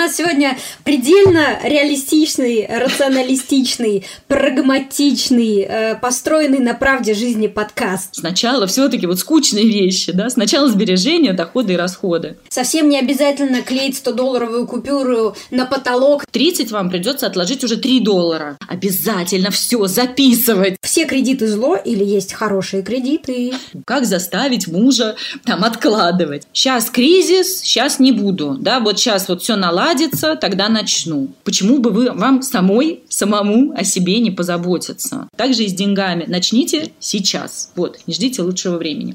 нас сегодня предельно реалистичный, рационалистичный, прагматичный, э, построенный на правде жизни подкаст. Сначала все-таки вот скучные вещи, да? Сначала сбережения, доходы и расходы. Совсем не обязательно клеить 100-долларовую купюру на потолок. 30 вам придется отложить уже 3 доллара. Обязательно все записывать. Все кредиты зло или есть хорошие кредиты? Как заставить мужа там откладывать? Сейчас кризис, сейчас не буду, да? Вот сейчас вот все наладится, тогда начну. Почему бы вы вам самой, самому о себе не позаботиться? Также и с деньгами. Начните сейчас. Вот, не ждите лучшего времени.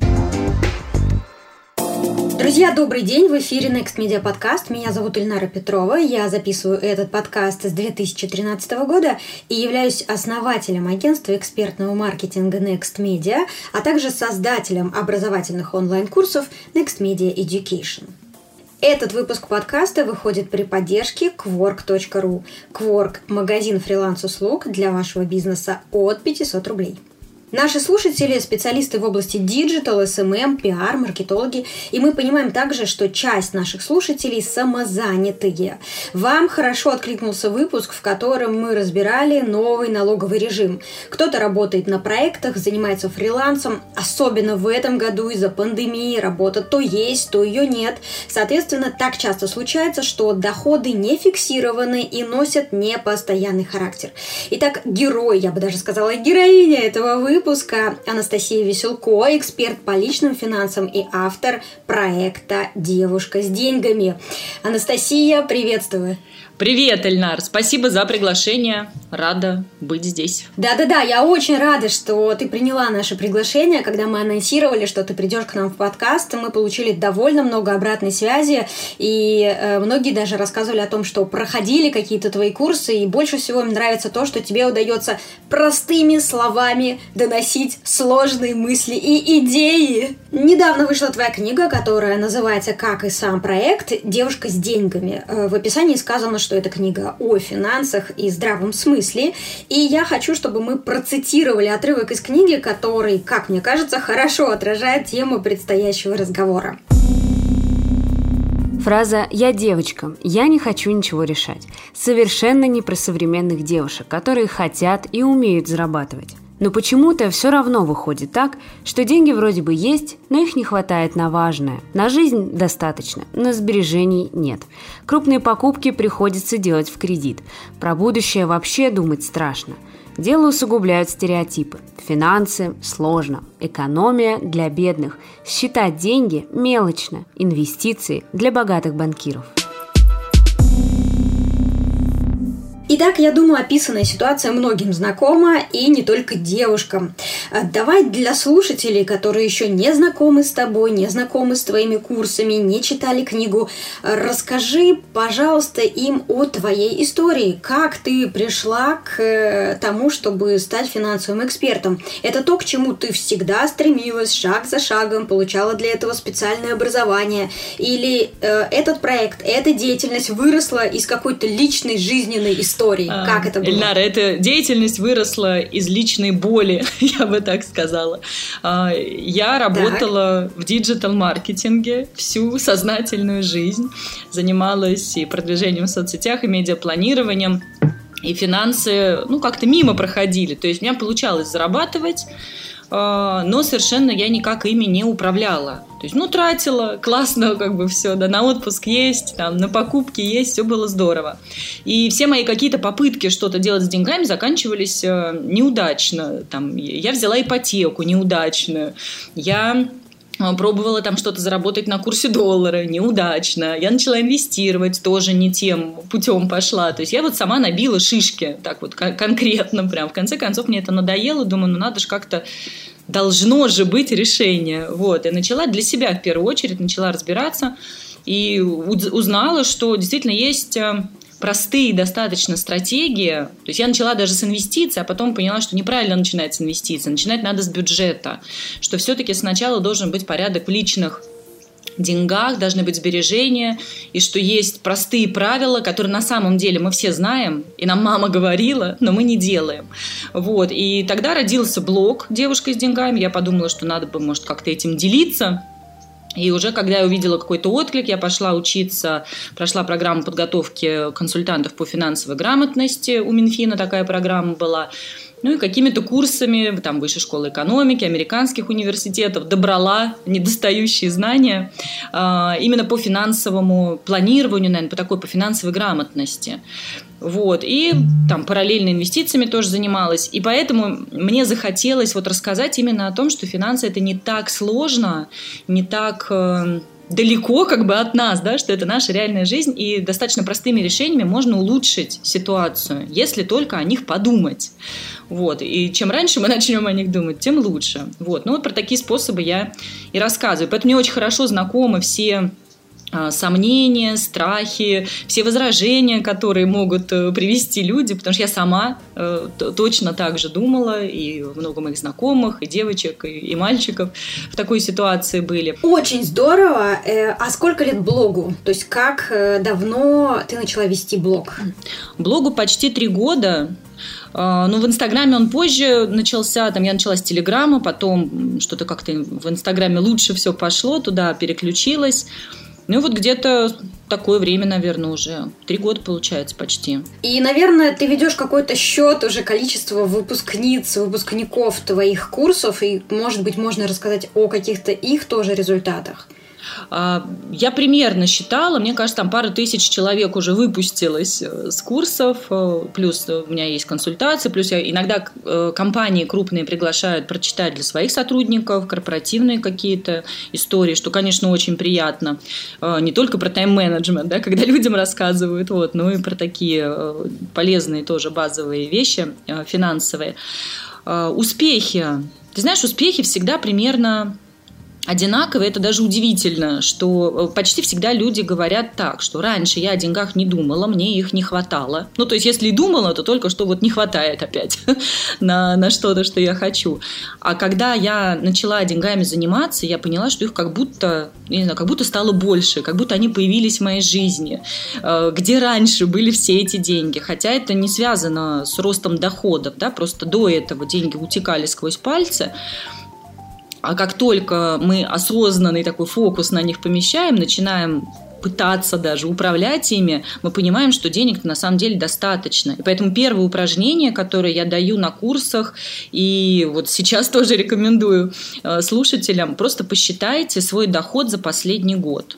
Друзья, добрый день! В эфире Next Media Podcast. Меня зовут Ильнара Петрова. Я записываю этот подкаст с 2013 года и являюсь основателем агентства экспертного маркетинга Next Media, а также создателем образовательных онлайн-курсов Next Media Education. Этот выпуск подкаста выходит при поддержке Kwork.ru. Kwork – магазин фриланс-услуг для вашего бизнеса от 500 рублей. Наши слушатели – специалисты в области digital, SMM, PR, маркетологи, и мы понимаем также, что часть наших слушателей самозанятые. Вам хорошо откликнулся выпуск, в котором мы разбирали новый налоговый режим. Кто-то работает на проектах, занимается фрилансом, особенно в этом году из-за пандемии работа то есть, то ее нет. Соответственно, так часто случается, что доходы не фиксированы и носят непостоянный характер. Итак, герой, я бы даже сказала, героиня этого выпуска выпуска. Анастасия Веселко, эксперт по личным финансам и автор проекта «Девушка с деньгами». Анастасия, приветствую! Привет, Эльнар. Спасибо за приглашение. Рада быть здесь. Да-да-да, я очень рада, что ты приняла наше приглашение. Когда мы анонсировали, что ты придешь к нам в подкаст, мы получили довольно много обратной связи, и э, многие даже рассказывали о том, что проходили какие-то твои курсы, и больше всего им нравится то, что тебе удается простыми словами доносить сложные мысли и идеи. Недавно вышла твоя книга, которая называется «Как и сам проект. Девушка с деньгами». Э, в описании сказано, что это книга о финансах и здравом смысле. И я хочу, чтобы мы процитировали отрывок из книги, который, как мне кажется, хорошо отражает тему предстоящего разговора. Фраза «я девочка, я не хочу ничего решать» совершенно не про современных девушек, которые хотят и умеют зарабатывать. Но почему-то все равно выходит так, что деньги вроде бы есть, но их не хватает на важное. На жизнь достаточно, на сбережений нет. Крупные покупки приходится делать в кредит. Про будущее вообще думать страшно. Дело усугубляют стереотипы. Финансы – сложно. Экономия – для бедных. Считать деньги – мелочно. Инвестиции – для богатых банкиров. Итак, я думаю, описанная ситуация многим знакома и не только девушкам. А давай для слушателей, которые еще не знакомы с тобой, не знакомы с твоими курсами, не читали книгу, расскажи, пожалуйста, им о твоей истории. Как ты пришла к э, тому, чтобы стать финансовым экспертом? Это то, к чему ты всегда стремилась, шаг за шагом, получала для этого специальное образование? Или э, этот проект, эта деятельность выросла из какой-то личной жизненной истории? Истории? А, как это было? Эльнара, эта деятельность выросла из личной боли, я бы так сказала. А, я работала так. в диджитал-маркетинге всю сознательную жизнь, занималась и продвижением в соцсетях, и медиапланированием и финансы, ну, как-то мимо проходили. То есть у меня получалось зарабатывать, а, но совершенно я никак ими не управляла. То есть, ну, тратила, классно как бы все, да, на отпуск есть, там, на покупки есть, все было здорово. И все мои какие-то попытки что-то делать с деньгами заканчивались э, неудачно. Там, я взяла ипотеку неудачную, я пробовала там что-то заработать на курсе доллара, неудачно. Я начала инвестировать, тоже не тем путем пошла. То есть я вот сама набила шишки, так вот конкретно прям. В конце концов мне это надоело, думаю, ну надо же как-то должно же быть решение. Вот. И начала для себя в первую очередь, начала разбираться и узнала, что действительно есть э, простые достаточно стратегии. То есть я начала даже с инвестиций, а потом поняла, что неправильно начинать с инвестиций. Начинать надо с бюджета. Что все-таки сначала должен быть порядок в личных деньгах, должны быть сбережения, и что есть простые правила, которые на самом деле мы все знаем, и нам мама говорила, но мы не делаем. Вот. И тогда родился блог «Девушка с деньгами». Я подумала, что надо бы, может, как-то этим делиться, И уже когда я увидела какой-то отклик, я пошла учиться, прошла программу подготовки консультантов по финансовой грамотности. У Минфина такая программа была. Ну и какими-то курсами, там, высшей школы экономики, американских университетов добрала недостающие знания э, именно по финансовому планированию, наверное, по такой, по финансовой грамотности. Вот. И там параллельно инвестициями тоже занималась. И поэтому мне захотелось вот рассказать именно о том, что финансы это не так сложно, не так э, далеко как бы от нас, да, что это наша реальная жизнь, и достаточно простыми решениями можно улучшить ситуацию, если только о них подумать. Вот. И чем раньше мы начнем о них думать, тем лучше. Вот. Ну вот про такие способы я и рассказываю. Поэтому мне очень хорошо знакомы все сомнения, страхи, все возражения, которые могут э, привести люди, потому что я сама э, точно так же думала, и много моих знакомых, и девочек, и, и мальчиков в такой ситуации были. Очень здорово. Э, а сколько лет блогу? То есть как давно ты начала вести блог? Блогу почти три года. А, ну, в Инстаграме он позже начался, там я начала с Телеграма, потом что-то как-то в Инстаграме лучше все пошло, туда переключилась. Ну, вот где-то такое время, наверное, уже. Три года получается почти. И, наверное, ты ведешь какой-то счет уже количества выпускниц, выпускников твоих курсов, и, может быть, можно рассказать о каких-то их тоже результатах. А, я примерно считала, мне кажется, там пара тысяч человек уже выпустилось э, с курсов, э, плюс у меня есть консультации, плюс я иногда э, компании крупные приглашают прочитать для своих сотрудников корпоративные какие-то истории, что, конечно, очень приятно. Не только про тайм-менеджмент, да, когда людям рассказывают, вот, но и про такие полезные тоже базовые вещи финансовые. Успехи. Ты знаешь, успехи всегда примерно одинаковые, это даже удивительно, что э, почти всегда люди говорят так, что раньше я о деньгах не думала, мне их не хватало. Ну, то есть, если и думала, то только что вот не хватает опять на, на что-то, что я хочу. А когда я начала деньгами заниматься, я поняла, что их как будто, не знаю, как будто стало больше, как будто они появились в моей жизни. Э, где раньше были все эти деньги? Хотя это не связано с ростом доходов, да, просто до этого деньги утекали сквозь пальцы. А как только мы осознанный такой фокус на них помещаем, начинаем пытаться даже управлять ими, мы понимаем, что денег на самом деле достаточно. И поэтому первое упражнение, которое я даю на курсах, и вот сейчас тоже рекомендую э, слушателям, просто посчитайте свой доход за последний год.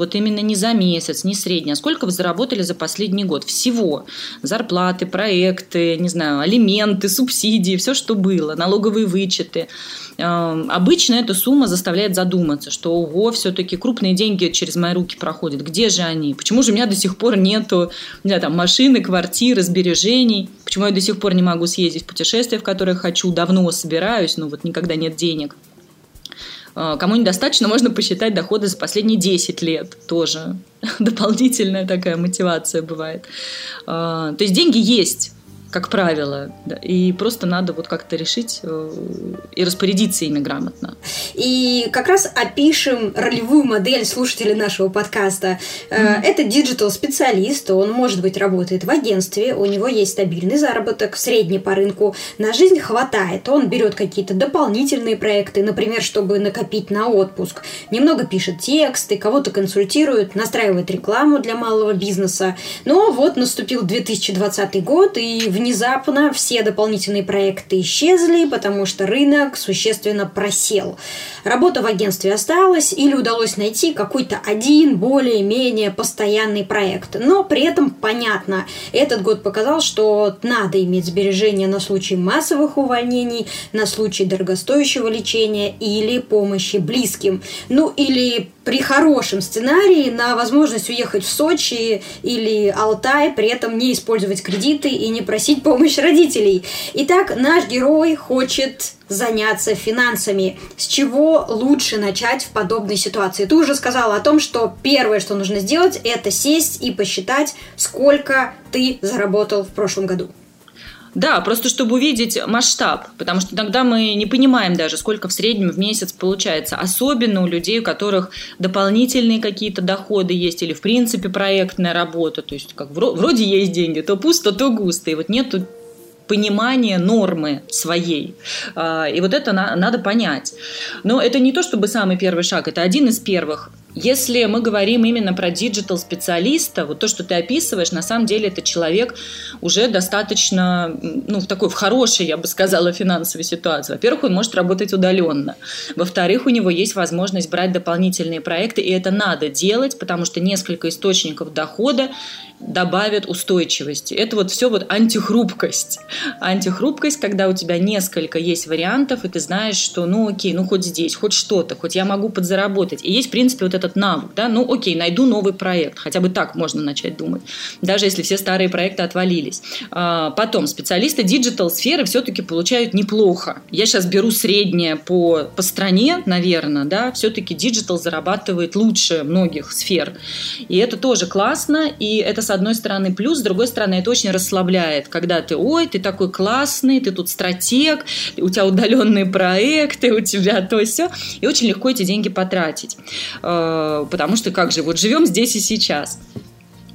Вот именно не за месяц, не средний, а сколько вы заработали за последний год всего. Зарплаты, проекты, не знаю, алименты, субсидии, все, что было, налоговые вычеты. Эм, обычно эта сумма заставляет задуматься, что ого, все-таки крупные деньги через мои руки проходят. Где же они? Почему же у меня до сих пор нету не знаю, там, машины, квартиры, сбережений? Почему я до сих пор не могу съездить в путешествие, в которое хочу, давно собираюсь, но вот никогда нет денег? А, кому недостаточно, можно посчитать доходы за последние 10 лет тоже. Дополнительная такая мотивация бывает. А, то есть деньги есть как правило. Да, и просто надо вот как-то решить э, и распорядиться ими грамотно. И как раз опишем ролевую модель слушателя нашего подкаста. Mm-hmm. Это digital-специалист, он, может быть, работает в агентстве, у него есть стабильный заработок, средний по рынку, на жизнь хватает, он берет какие-то дополнительные проекты, например, чтобы накопить на отпуск, немного пишет тексты, кого-то консультирует, настраивает рекламу для малого бизнеса. Но вот наступил 2020 год, и в внезапно все дополнительные проекты исчезли, потому что рынок существенно просел. Работа в агентстве осталась или удалось найти какой-то один более-менее постоянный проект. Но при этом понятно, этот год показал, что надо иметь сбережения на случай массовых увольнений, на случай дорогостоящего лечения или помощи близким. Ну или при хорошем сценарии на возможность уехать в Сочи или Алтай, при этом не использовать кредиты и не просить помощь родителей. Итак, наш герой хочет заняться финансами. С чего лучше начать в подобной ситуации? Ты уже сказала о том, что первое, что нужно сделать, это сесть и посчитать, сколько ты заработал в прошлом году. Да, просто чтобы увидеть масштаб, потому что иногда мы не понимаем даже, сколько в среднем в месяц получается, особенно у людей, у которых дополнительные какие-то доходы есть или в принципе проектная работа, то есть как вроде есть деньги, то пусто, то густо, и вот нету понимание нормы своей. А, и вот это надо понять. Но это не то чтобы самый первый шаг, это один из первых. Если мы говорим именно про digital-специалиста, вот то, что ты описываешь, на самом деле это человек уже достаточно, ну, в такой, в хорошей, я бы сказала, финансовой ситуации. Во-первых, он может работать удаленно. Во-вторых, у него есть возможность брать дополнительные проекты, и это надо делать, потому что несколько источников дохода добавят устойчивости. Это вот все вот антихрупкость. Антихрупкость, когда у тебя несколько есть вариантов, и ты знаешь, что ну окей, ну хоть здесь, хоть что-то, хоть я могу подзаработать. И есть, в принципе, вот этот навык, да, ну окей, найду новый проект, хотя бы так можно начать думать, даже если все старые проекты отвалились. А, потом, специалисты digital-сферы все-таки получают неплохо. Я сейчас беру среднее по, по стране, наверное, да, все-таки digital зарабатывает лучше многих сфер. И это тоже классно, и это с одной стороны плюс, с другой стороны это очень расслабляет, когда ты, ой, ты такой классный, ты тут стратег, у тебя удаленные проекты, у тебя то все, и очень легко эти деньги потратить, э, потому что как же, вот живем здесь и сейчас.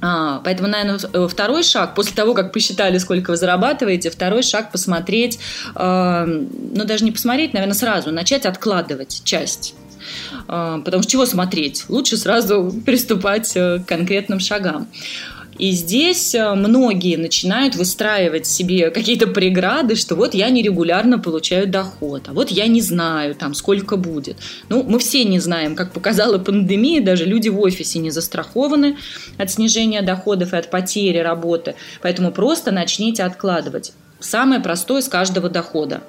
А, поэтому, наверное, э, второй шаг, после того, как посчитали, сколько вы зарабатываете, второй шаг посмотреть, э, ну даже не посмотреть, наверное, сразу, начать откладывать часть э, Потому что чего смотреть? Лучше сразу приступать к конкретным шагам. И здесь э, многие начинают выстраивать себе какие-то преграды, что вот я нерегулярно получаю доход, а вот я не знаю, там, сколько будет. Ну, мы все не знаем, как показала пандемия, даже люди в офисе не застрахованы от снижения доходов и от потери работы. Поэтому просто начните откладывать. Самое простое с каждого дохода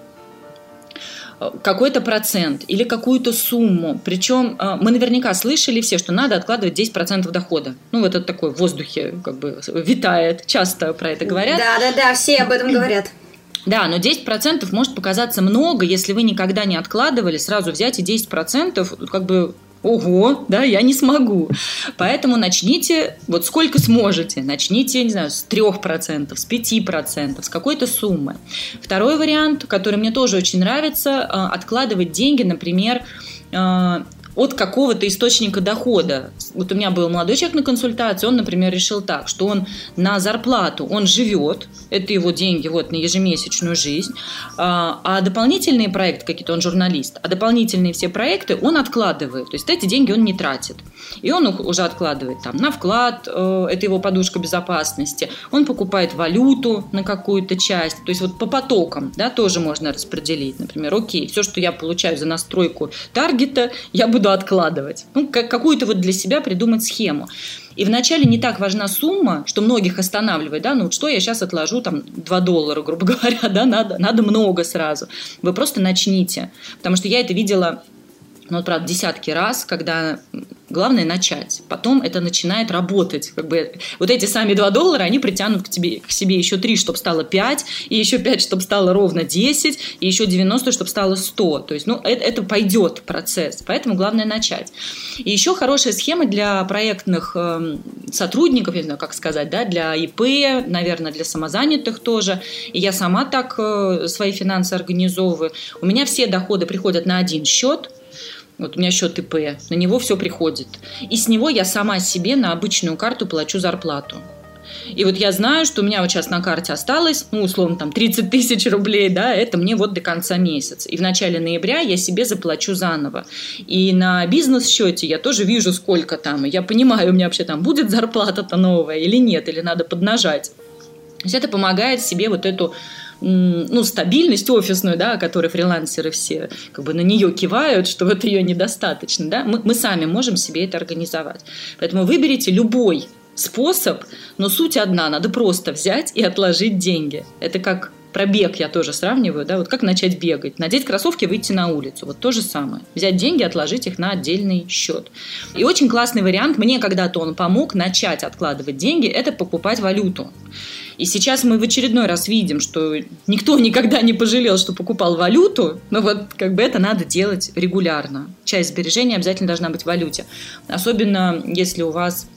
какой-то процент или какую-то сумму. Причем э, мы наверняка слышали все, что надо откладывать 10% дохода. Ну, вот это такой в воздухе как бы витает. Часто про это говорят. Да, да, да, все об этом говорят. Да, но 10% может показаться много, если вы никогда не откладывали, сразу взять и 10% как бы ого, да, я не смогу. Поэтому начните, вот сколько сможете, начните, не знаю, с 3%, с 5%, с какой-то суммы. Второй вариант, который мне тоже очень нравится, э, откладывать деньги, например, э, от какого-то источника дохода. Вот у меня был молодой человек на консультации, он, например, решил так, что он на зарплату, он живет, это его деньги вот на ежемесячную жизнь, а, а дополнительные проекты какие-то, он журналист, а дополнительные все проекты он откладывает, то есть эти деньги он не тратит. И он уже откладывает там на вклад, э, это его подушка безопасности, он покупает валюту на какую-то часть, то есть вот по потокам, да, тоже можно распределить, например, окей, все, что я получаю за настройку таргета, я буду буду откладывать. Ну, как, какую-то вот для себя придумать схему. И вначале не так важна сумма, что многих останавливает, да, ну что я сейчас отложу, там, 2 доллара, грубо говоря, да, надо, надо много сразу. Вы просто начните. Потому что я это видела ну, правда, десятки раз, когда главное начать. Потом это начинает работать. Как бы вот эти сами 2 доллара, они притянут к, тебе, к себе еще 3, чтобы стало 5, и еще 5, чтобы стало ровно 10, и еще 90, чтобы стало 100. То есть, ну, это, это пойдет процесс. Поэтому главное начать. И еще хорошая схема для проектных э, сотрудников, я не знаю, как сказать, да, для ИП, наверное, для самозанятых тоже. И я сама так э, свои финансы организовываю. У меня все доходы приходят на один счет – вот у меня счет ИП, на него все приходит. И с него я сама себе на обычную карту плачу зарплату. И вот я знаю, что у меня вот сейчас на карте осталось, ну, условно, там 30 тысяч рублей, да, это мне вот до конца месяца. И в начале ноября я себе заплачу заново. И на бизнес-счете я тоже вижу, сколько там. И я понимаю, у меня вообще там будет зарплата-то новая или нет, или надо поднажать. То есть это помогает себе вот эту ну, стабильность офисную, да, о которой фрилансеры все как бы на нее кивают, что вот ее недостаточно, да, мы, мы сами можем себе это организовать. Поэтому выберите любой способ, но суть одна, надо просто взять и отложить деньги. Это как пробег я тоже сравниваю, да, вот как начать бегать. Надеть кроссовки, выйти на улицу. Вот то же самое. Взять деньги, отложить их на отдельный счет. И очень классный вариант, мне когда-то он помог начать откладывать деньги, это покупать валюту. И сейчас мы в очередной раз видим, что никто никогда не пожалел, что покупал валюту, но вот как бы это надо делать регулярно. Часть сбережений обязательно должна быть в валюте. Особенно если у вас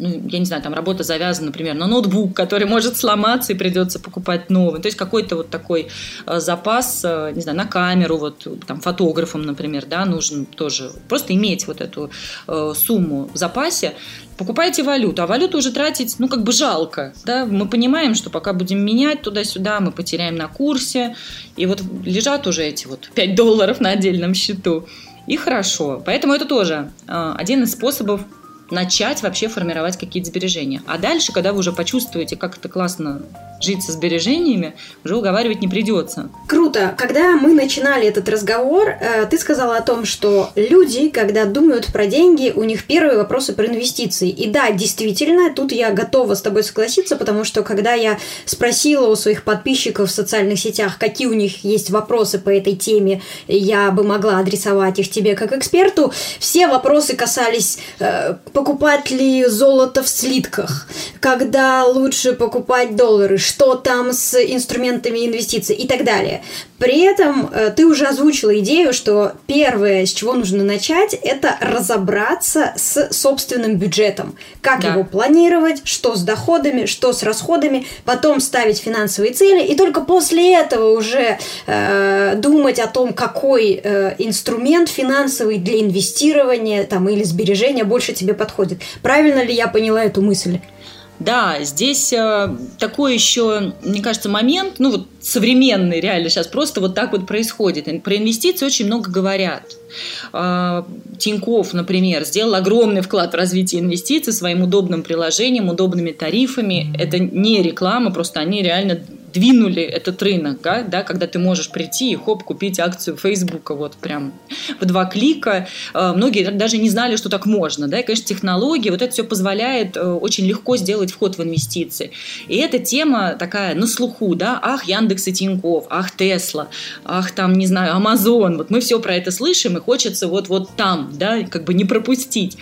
ну, я не знаю, там работа завязана, например, на ноутбук, который может сломаться и придется покупать новый. То есть какой-то вот такой э, запас, э, не знаю, на камеру, вот там фотографам, например, да, нужно тоже просто иметь вот эту э, сумму в запасе. Покупайте валюту, а валюту уже тратить, ну, как бы жалко, да, мы понимаем, что пока будем менять туда-сюда, мы потеряем на курсе, и вот лежат уже эти вот 5 долларов на отдельном счету, и хорошо. Поэтому это тоже э, один из способов начать вообще формировать какие-то сбережения. А дальше, когда вы уже почувствуете, как это классно жить со сбережениями, уже уговаривать не придется. Круто. Когда мы начинали этот разговор, э, ты сказала о том, что люди, когда думают про деньги, у них первые вопросы про инвестиции. И да, действительно, тут я готова с тобой согласиться, потому что когда я спросила у своих подписчиков в социальных сетях, какие у них есть вопросы по этой теме, я бы могла адресовать их тебе как эксперту, все вопросы касались э, покупать ли золото в слитках, когда лучше покупать доллары, что там с инструментами инвестиций и так далее. При этом э, ты уже озвучила идею, что первое, с чего нужно начать, это разобраться с собственным бюджетом. Как да. его планировать, что с доходами, что с расходами, потом ставить финансовые цели, и только после этого уже э, думать о том, какой э, инструмент финансовый для инвестирования там, или сбережения больше тебе подходит подходит. Правильно ли я поняла эту мысль? Да, здесь э, такой еще, мне кажется, момент, ну вот современный реально сейчас просто вот так вот происходит. Про инвестиции очень много говорят. Э, Тиньков, например, сделал огромный вклад в развитие инвестиций своим удобным приложением, удобными тарифами. Это не реклама, просто они реально двинули этот рынок, да, да, когда ты можешь прийти и хоп, купить акцию Фейсбука вот прям в два клика. Э, многие даже не знали, что так можно. Да? И, конечно, технологии, вот это все позволяет э, очень легко сделать вход в инвестиции. И эта тема такая на слуху, да, ах, Яндекс и Тиньков, ах, Тесла, ах, там, не знаю, Амазон. Вот мы все про это слышим, и хочется вот, вот там, да, как бы не пропустить.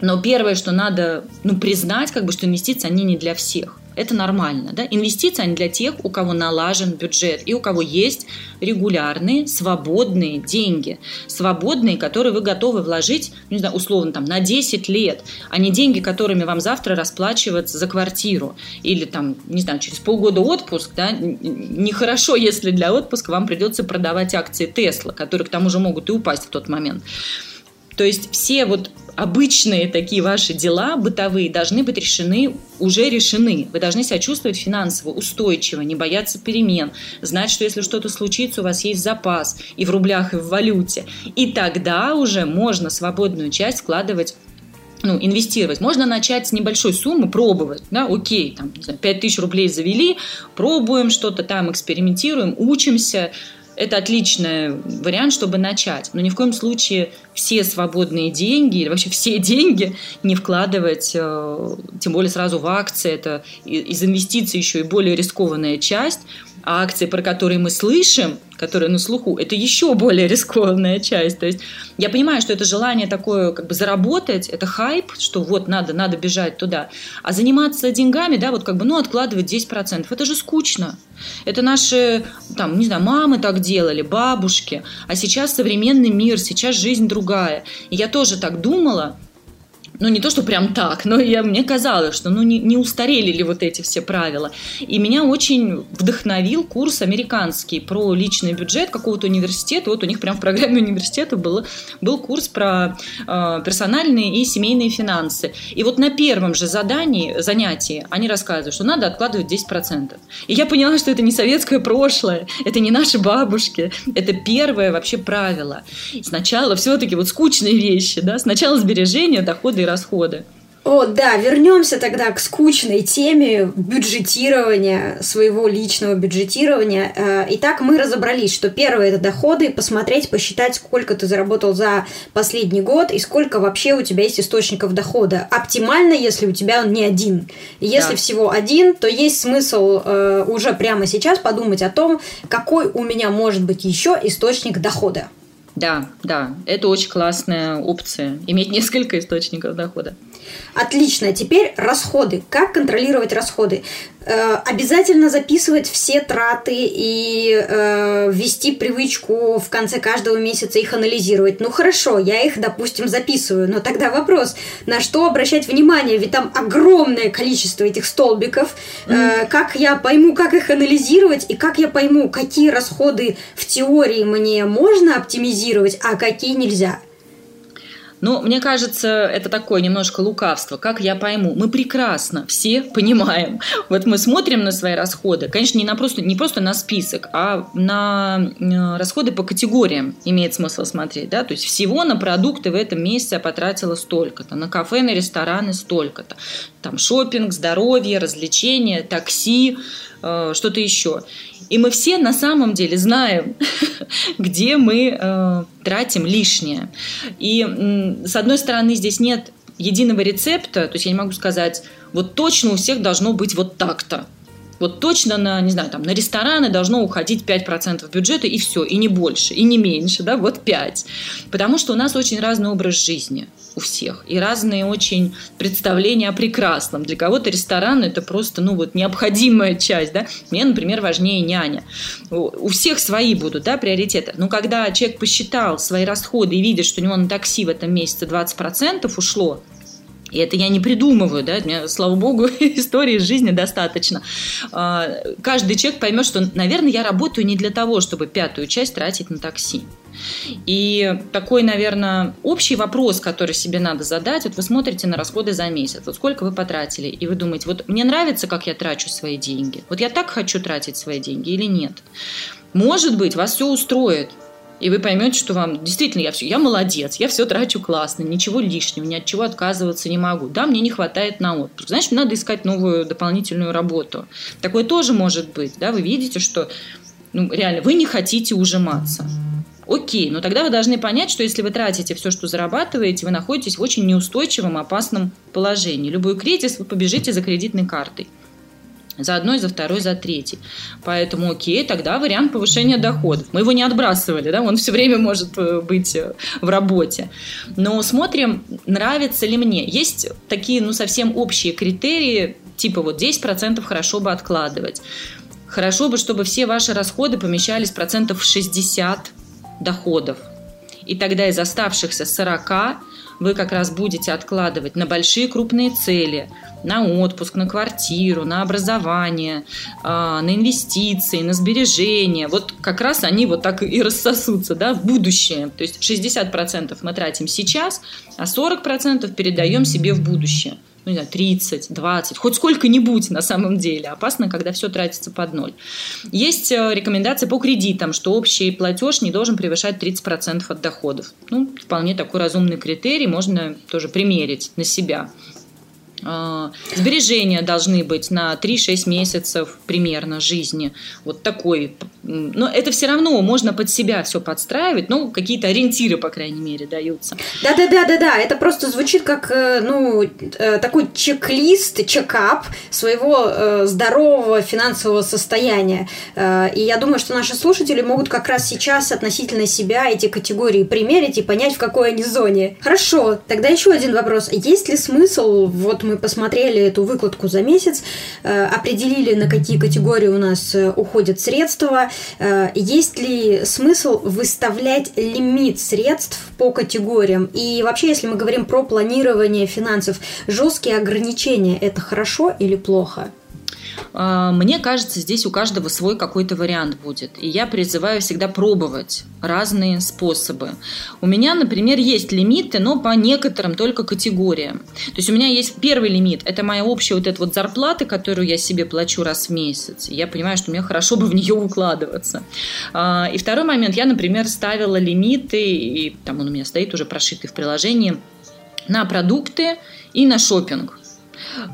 Но первое, что надо ну, признать, как бы, что инвестиции, они не для всех это нормально. Да? Инвестиции они для тех, у кого налажен бюджет и у кого есть регулярные, свободные деньги. Свободные, которые вы готовы вложить, ну, не знаю, условно, там, на 10 лет, а не деньги, которыми вам завтра расплачиваться за квартиру. Или там, не знаю, через полгода отпуск, да, нехорошо, если для отпуска вам придется продавать акции Тесла, которые к тому же могут и упасть в тот момент. То есть все вот обычные такие ваши дела бытовые должны быть решены, уже решены. Вы должны себя чувствовать финансово устойчиво, не бояться перемен, знать, что если что-то случится, у вас есть запас и в рублях, и в валюте. И тогда уже можно свободную часть вкладывать ну, инвестировать. Можно начать с небольшой суммы, пробовать, да, окей, там, 5 тысяч рублей завели, пробуем что-то там, экспериментируем, учимся, это отличный вариант, чтобы начать. Но ни в коем случае все свободные деньги или вообще все деньги не вкладывать, э, тем более сразу в акции. Это из инвестиций еще и более рискованная часть. А акции, про которые мы слышим, которые на слуху, это еще более рискованная часть. То есть я понимаю, что это желание такое как бы заработать, это хайп, что вот надо, надо бежать туда. А заниматься деньгами, да, вот как бы, ну, откладывать 10%, это же скучно. Это наши, там, не знаю, мамы так делали, бабушки. А сейчас современный мир, сейчас жизнь другая. И я тоже так думала, ну не то, что прям так, но я, мне казалось, что ну не, не устарели ли вот эти все правила. И меня очень вдохновил курс американский про личный бюджет какого-то университета. Вот у них прям в программе университета был, был курс про э, персональные и семейные финансы. И вот на первом же задании, занятии они рассказывают, что надо откладывать 10%. И я поняла, что это не советское прошлое, это не наши бабушки, это первое вообще правило. Сначала все-таки вот скучные вещи, да, сначала сбережения, доходы и расходы. О, да, вернемся тогда к скучной теме бюджетирования, своего личного бюджетирования. Э, итак, мы разобрались, что первое – это доходы, посмотреть, посчитать, сколько ты заработал за последний год и сколько вообще у тебя есть источников дохода. Оптимально, если у тебя он не один. Если да. всего один, то есть смысл э, уже прямо сейчас подумать о том, какой у меня может быть еще источник дохода. Да, да, это очень классная опция, иметь несколько источников дохода. Отлично. Теперь расходы. Как контролировать расходы? Э, обязательно записывать все траты и э, ввести привычку в конце каждого месяца их анализировать. Ну хорошо, я их, допустим, записываю, но тогда вопрос, на что обращать внимание, ведь там огромное количество этих столбиков. Э, как я пойму, как их анализировать и как я пойму, какие расходы в теории мне можно оптимизировать, а какие нельзя. Ну, мне кажется, это такое немножко лукавство. Как я пойму? Мы прекрасно все понимаем. Вот мы смотрим на свои расходы. Конечно, не, на просто, не просто на список, а на э, расходы по категориям имеет смысл смотреть. Да? То есть всего на продукты в этом месяце я потратила столько-то. На кафе, на рестораны столько-то. Там шопинг, здоровье, развлечения, такси, э, что-то еще. И мы все на самом деле знаем, где мы э, тратим лишнее. И э, с одной стороны, здесь нет единого рецепта, то есть я не могу сказать, вот точно у всех должно быть вот так-то. Вот точно на, не знаю, там, на рестораны должно уходить 5% бюджета и все, и не больше, и не меньше, да, вот 5. Потому что у нас очень разный образ жизни у всех. И разные очень представления о прекрасном. Для кого-то ресторан – это просто, ну, вот необходимая часть, да. Мне, например, важнее няня. У всех свои будут, да, приоритеты. Но когда человек посчитал свои расходы и видит, что у него на такси в этом месяце 20% ушло, и это я не придумываю, да, мне, слава богу, истории из жизни достаточно. А, каждый человек поймет, что, наверное, я работаю не для того, чтобы пятую часть тратить на такси. И такой, наверное, общий вопрос, который себе надо задать, вот вы смотрите на расходы за месяц, вот сколько вы потратили, и вы думаете, вот мне нравится, как я трачу свои деньги, вот я так хочу тратить свои деньги или нет. Может быть, вас все устроит, и вы поймете, что вам действительно я все, я молодец, я все трачу классно, ничего лишнего, ни от чего отказываться не могу. Да, мне не хватает на отпуск. Значит, надо искать новую дополнительную работу. Такое тоже может быть. Да, вы видите, что ну, реально вы не хотите ужиматься. Окей, но тогда вы должны понять, что если вы тратите все, что зарабатываете, вы находитесь в очень неустойчивом, опасном положении. Любой кризис вы побежите за кредитной картой за одной, за второй, за третий. Поэтому, окей, тогда вариант повышения доходов. Мы его не отбрасывали, да, он все время может э, быть э, в работе. Но смотрим, нравится ли мне. Есть такие, ну, совсем общие критерии, типа вот 10% хорошо бы откладывать. Хорошо бы, чтобы все ваши расходы помещались процентов в 60 доходов. И тогда из оставшихся 40 вы как раз будете откладывать на большие крупные цели, на отпуск, на квартиру, на образование, а, на инвестиции, на сбережения. Вот как раз они вот так и рассосутся да, в будущее. То есть 60% мы тратим сейчас, а 40% передаем себе в будущее ну, не знаю, 30, 20, хоть сколько-нибудь на самом деле. Опасно, когда все тратится под ноль. Есть э, рекомендации по кредитам, что общий платеж не должен превышать 30% от доходов. Ну, вполне такой разумный критерий, можно тоже примерить на себя. А, сбережения должны быть на 3-6 месяцев примерно жизни. Вот такой. Но это все равно можно под себя все подстраивать, но какие-то ориентиры, по крайней мере, даются. Да-да-да-да-да, это просто звучит как э, ну, э, такой чек-лист, чекап своего э, здорового финансового состояния. И я думаю, что наши слушатели могут как раз сейчас относительно себя эти категории примерить и понять, в какой они зоне. Хорошо, тогда еще один вопрос. Есть ли смысл вот мы посмотрели эту выкладку за месяц, э, определили, на какие категории у нас э, уходят средства. Э, есть ли смысл выставлять лимит средств по категориям? И вообще, если мы говорим про планирование финансов, жесткие ограничения – это хорошо или плохо? А, мне кажется, здесь у каждого свой какой-то вариант будет. И я призываю всегда пробовать разные способы. У меня, например, есть лимиты, но по некоторым только категориям. То есть у меня есть первый лимит, это моя общая вот эта вот зарплата, которую я себе плачу раз в месяц. Я понимаю, что мне хорошо бы в нее укладываться. А, и второй момент, я, например, ставила лимиты, и там он у меня стоит уже прошитый в приложении, на продукты и на шопинг.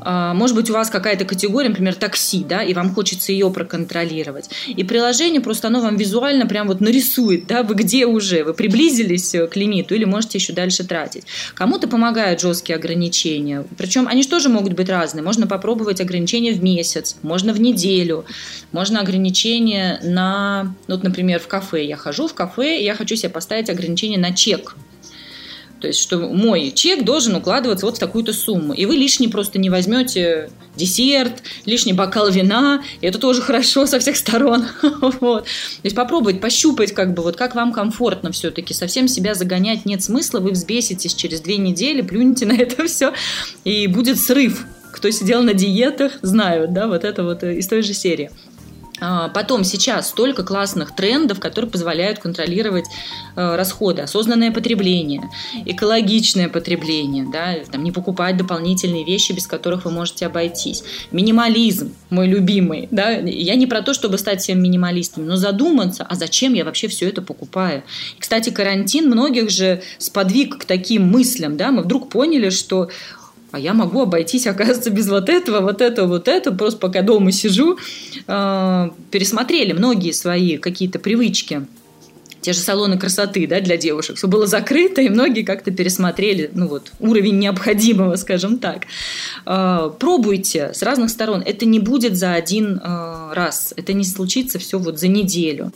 А, может быть, у вас какая-то категория, например, такси, да, и вам хочется ее проконтролировать. И приложение просто оно вам визуально прям вот нарисует, да, вы где уже, вы приблизились э, к лимиту или можете еще дальше тратить. Кому-то помогают жесткие ограничения. Причем они же тоже могут быть разные. Можно попробовать ограничения в месяц, можно в неделю, можно ограничения на, ну, вот, например, в кафе. Я хожу в кафе, и я хочу себе поставить ограничение на чек. То есть, что мой чек должен укладываться вот в такую-то сумму. И вы лишний просто не возьмете десерт, лишний бокал вина. И это тоже хорошо со всех сторон. вот. То есть попробовать, пощупать, как бы, вот как вам комфортно все-таки. Совсем себя загонять нет смысла. Вы взбеситесь через две недели, плюнете на это все, и будет срыв. Кто сидел на диетах, знают, да, вот это вот из той же серии. А, потом сейчас столько классных трендов, которые позволяют контролировать э, расходы. Осознанное потребление, экологичное потребление, да, там, не покупать дополнительные вещи, без которых вы можете обойтись. Минимализм, мой любимый. Да, я не про то, чтобы стать всем минималистом, но задуматься, а зачем я вообще все это покупаю. И, кстати, карантин многих же сподвиг к таким мыслям. Да? Мы вдруг поняли, что а я могу обойтись, оказывается, без вот этого, вот этого, вот этого, просто пока дома сижу. Э, пересмотрели многие свои какие-то привычки те же салоны красоты да, для девушек. Все было закрыто, и многие как-то пересмотрели ну вот, уровень необходимого, скажем так. Э, пробуйте с разных сторон. Это не будет за один э, раз. Это не случится все вот за неделю.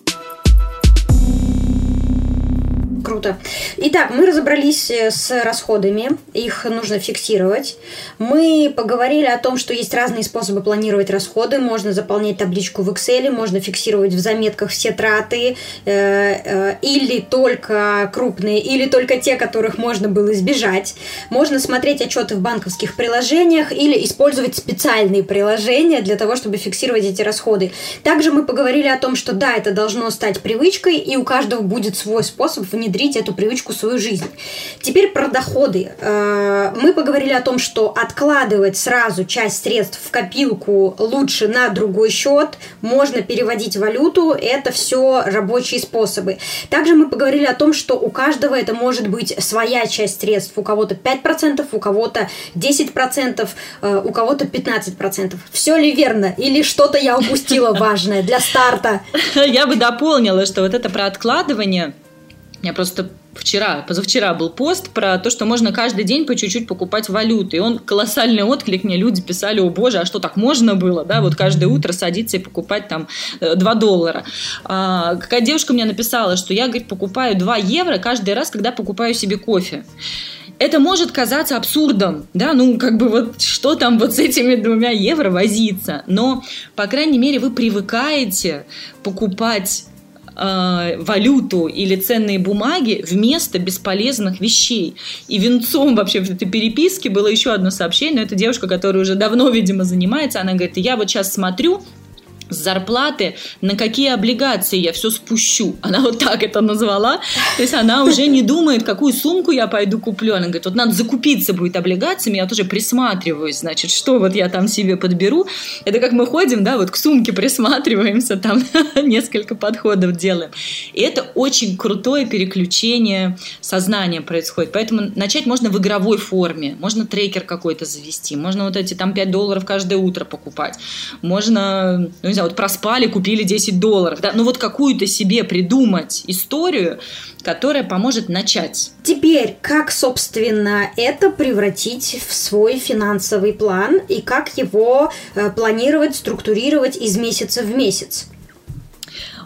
Круто. Итак, мы разобрались э, с расходами, их нужно фиксировать. Мы поговорили о том, что есть разные способы планировать расходы. Можно заполнять табличку в Excel, можно фиксировать в заметках все траты, э, э, или только крупные, или только те, которых можно было избежать. Можно смотреть отчеты в банковских приложениях или использовать специальные приложения для того, чтобы фиксировать эти расходы. Также мы поговорили о том, что да, это должно стать привычкой, и у каждого будет свой способ внедрить внедрить эту привычку в свою жизнь. Теперь про доходы. Э, мы поговорили о том, что откладывать сразу часть средств в копилку лучше на другой счет, можно переводить валюту, это все рабочие способы. Также мы поговорили о том, что у каждого это может быть своя часть средств. У кого-то 5%, у кого-то 10%, э, у кого-то 15%. Все ли верно? Или что-то я упустила важное для старта? Я бы дополнила, что вот это про откладывание – я просто вчера, позавчера был пост про то, что можно каждый день по чуть-чуть покупать валюты. И он колоссальный отклик, мне люди писали, о боже, а что так можно было, да, вот каждое утро садиться и покупать там 2 э, доллара. А, какая девушка мне написала, что я, говорит, покупаю 2 евро каждый раз, когда покупаю себе кофе это может казаться абсурдом, да, ну, как бы вот что там вот с этими двумя евро возиться, но, по крайней мере, вы привыкаете покупать э, валюту или ценные бумаги вместо бесполезных вещей. И венцом вообще в этой переписке было еще одно сообщение, но это девушка, которая уже давно, видимо, занимается, она говорит, я вот сейчас смотрю, с зарплаты, на какие облигации я все спущу. Она вот так это назвала. То есть она уже не думает, какую сумку я пойду куплю. Она говорит, вот надо закупиться будет облигациями, я тоже присматриваюсь, значит, что вот я там себе подберу. Это как мы ходим, да, вот к сумке присматриваемся, там несколько подходов делаем. И это очень крутое переключение сознания происходит. Поэтому начать можно в игровой форме. Можно трекер какой-то завести, можно вот эти там 5 долларов каждое утро покупать. Можно, ну, не вот проспали, купили 10 долларов. Да? Ну вот какую-то себе придумать историю, которая поможет начать. Теперь, как, собственно, это превратить в свой финансовый план и как его э, планировать, структурировать из месяца в месяц?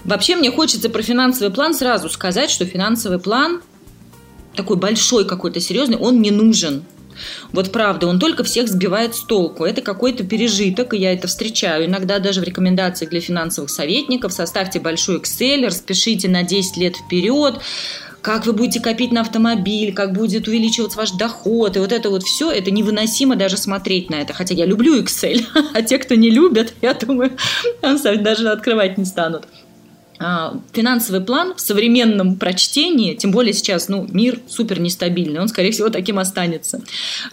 Вообще мне хочется про финансовый план сразу сказать, что финансовый план такой большой какой-то серьезный, он не нужен. Вот правда, он только всех сбивает с толку. Это какой-то пережиток, и я это встречаю. Иногда даже в рекомендациях для финансовых советников составьте большой Excel, распишите на 10 лет вперед, как вы будете копить на автомобиль, как будет увеличиваться ваш доход, и вот это вот все, это невыносимо даже смотреть на это. Хотя я люблю Excel, а те, кто не любят, я думаю, даже открывать не станут. А, финансовый план в современном прочтении, тем более сейчас ну, мир супер нестабильный, он, скорее всего, таким останется.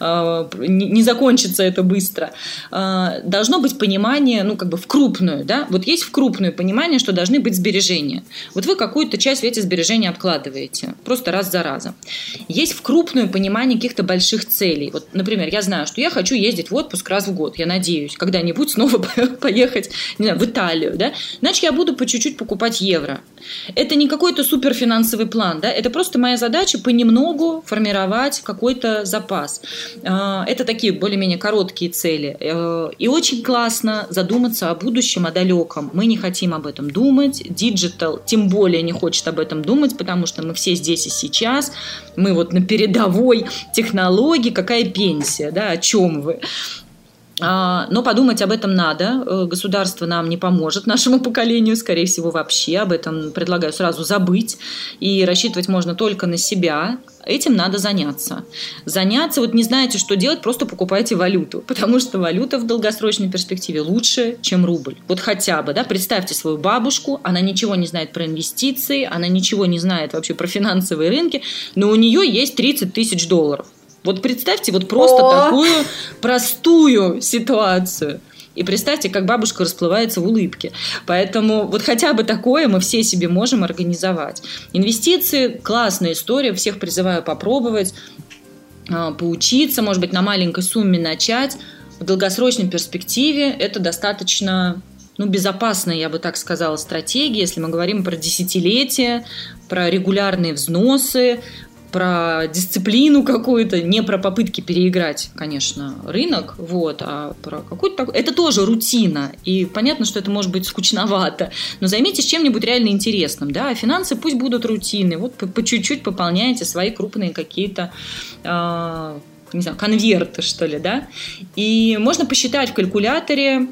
А, не закончится это быстро. А, должно быть понимание, ну, как бы в крупную, да, вот есть в крупную понимание, что должны быть сбережения. Вот вы какую-то часть эти сбережения откладываете, просто раз за разом. Есть в крупную понимание каких-то больших целей. Вот, например, я знаю, что я хочу ездить в отпуск раз в год, я надеюсь, когда-нибудь снова поехать, не знаю, в Италию, да, значит, я буду по чуть-чуть покупать 5 евро. Это не какой-то суперфинансовый план, да, это просто моя задача понемногу формировать какой-то запас. А, это такие более-менее короткие цели. Э, и очень классно задуматься о будущем, о далеком. Мы не хотим об этом думать. Digital тем более не хочет об этом думать, потому что мы все здесь и сейчас. Мы вот на передовой технологии. Какая пенсия, да, о чем вы? А, но подумать об этом надо. Э, государство нам не поможет, нашему поколению, скорее всего, вообще. Об этом предлагаю сразу забыть. И рассчитывать можно только на себя. Этим надо заняться. Заняться, вот не знаете, что делать, просто покупайте валюту. Потому что валюта в долгосрочной перспективе лучше, чем рубль. Вот хотя бы, да, представьте свою бабушку, она ничего не знает про инвестиции, она ничего не знает вообще про финансовые рынки, но у нее есть 30 тысяч долларов. Вот представьте вот просто О! такую простую ситуацию. И представьте, как бабушка расплывается в улыбке. Поэтому вот хотя бы такое мы все себе можем организовать. Инвестиции – классная история, всех призываю попробовать, а, поучиться, может быть, на маленькой сумме начать. В долгосрочной перспективе это достаточно ну, безопасная, я бы так сказала, стратегия, если мы говорим про десятилетия, про регулярные взносы, про дисциплину какую-то, не про попытки переиграть, конечно, рынок, вот, а про какую-то такую... Это тоже рутина, и понятно, что это может быть скучновато, но займитесь чем-нибудь реально интересным, да, а финансы пусть будут рутины, вот по, чуть-чуть пополняйте свои крупные какие-то э, не знаю, конверты, что ли, да, и можно посчитать в калькуляторе,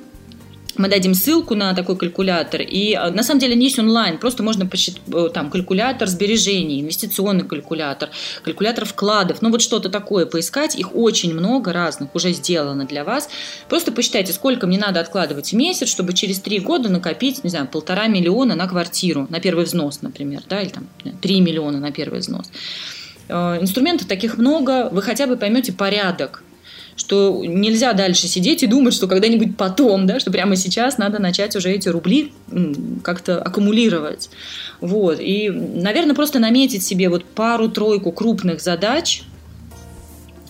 мы дадим ссылку на такой калькулятор. И а, на самом деле не есть онлайн, просто можно посчитать э, там калькулятор сбережений, инвестиционный калькулятор, калькулятор вкладов, ну вот что-то такое поискать. Их очень много разных уже сделано для вас. Просто посчитайте, сколько мне надо откладывать в месяц, чтобы через три года накопить, не знаю, полтора миллиона на квартиру, на первый взнос, например, да, или там три миллиона на первый взнос. Э, инструментов таких много, вы хотя бы поймете порядок что нельзя дальше сидеть и думать, что когда-нибудь потом, да, что прямо сейчас надо начать уже эти рубли как-то аккумулировать. Вот. И, наверное, просто наметить себе вот пару-тройку крупных задач,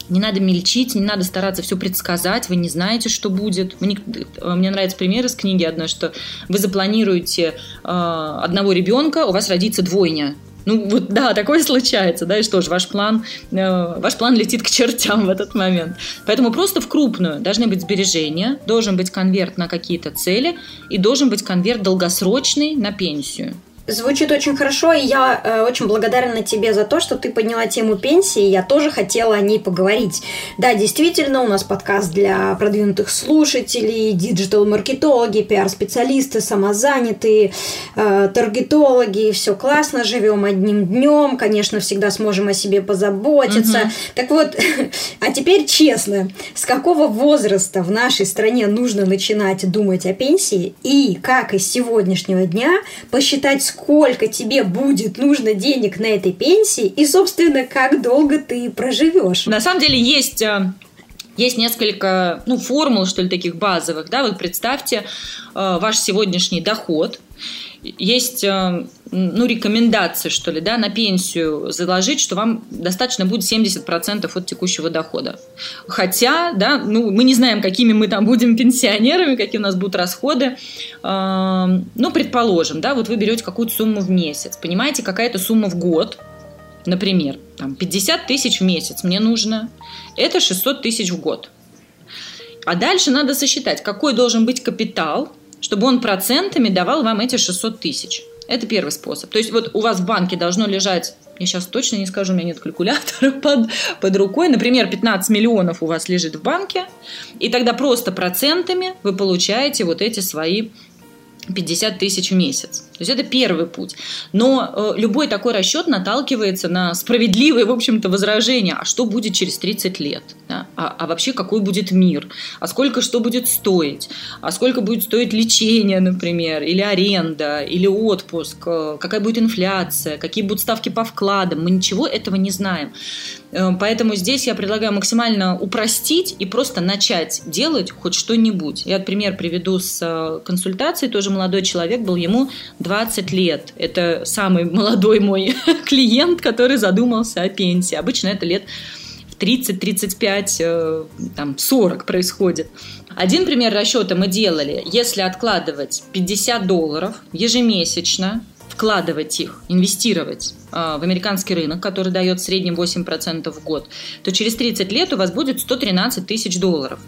не надо мельчить, не надо стараться все предсказать, вы не знаете, что будет. Мне, мне нравится пример из книги одной, что вы запланируете э, одного ребенка, у вас родится двойня. Ну вот да, такое случается, да, и что ж, ваш план, э, ваш план летит к чертям в этот момент. Поэтому просто в крупную должны быть сбережения, должен быть конверт на какие-то цели и должен быть конверт долгосрочный на пенсию. Звучит очень хорошо, и я э, очень благодарна тебе за то, что ты подняла тему пенсии. Я тоже хотела о ней поговорить. Да, действительно, у нас подкаст для продвинутых слушателей, диджитал-маркетологи, пиар-специалисты, самозанятые, э, таргетологи. Все классно, живем одним днем, конечно, всегда сможем о себе позаботиться. Угу. Так вот, а теперь честно, с какого возраста в нашей стране нужно начинать думать о пенсии и как из сегодняшнего дня посчитать, сколько тебе будет нужно денег на этой пенсии и, собственно, как долго ты проживешь. На самом деле есть э, есть несколько ну, формул, что ли, таких базовых. Да? Вот представьте э, ваш сегодняшний доход. Есть э, ну, рекомендации, что ли, да, на пенсию заложить, что вам достаточно будет 70% от текущего дохода. Хотя, да, ну, мы не знаем, какими мы там будем пенсионерами, какие у нас будут расходы. Э, ну, предположим, да, вот вы берете какую-то сумму в месяц, понимаете, какая-то сумма в год, например, там 50 тысяч в месяц мне нужно, это 600 тысяч в год. А дальше надо сосчитать, какой должен быть капитал, чтобы он процентами давал вам эти 600 тысяч. Это первый способ. То есть вот у вас в банке должно лежать, я сейчас точно не скажу, у меня нет калькулятора под, под рукой, например, 15 миллионов у вас лежит в банке, и тогда просто процентами вы получаете вот эти свои 50 тысяч в месяц. То есть это первый путь. Но э, любой такой расчет наталкивается на справедливые, в общем-то, возражения. А что будет через 30 лет? Да? А, а вообще какой будет мир? А сколько что будет стоить? А сколько будет стоить лечение, например? Или аренда? Или отпуск? Э, какая будет инфляция? Какие будут ставки по вкладам? Мы ничего этого не знаем. Э, поэтому здесь я предлагаю максимально упростить и просто начать делать хоть что-нибудь. Я пример приведу с э, консультацией. Тоже молодой человек был, ему 20 лет. Это самый молодой мой клиент, который задумался о пенсии. Обычно это лет в 30-35, э, там, 40 происходит. Один пример расчета мы делали, если откладывать 50 долларов ежемесячно, вкладывать их, инвестировать э, в американский рынок, который дает в среднем 8% в год, то через 30 лет у вас будет 113 тысяч долларов.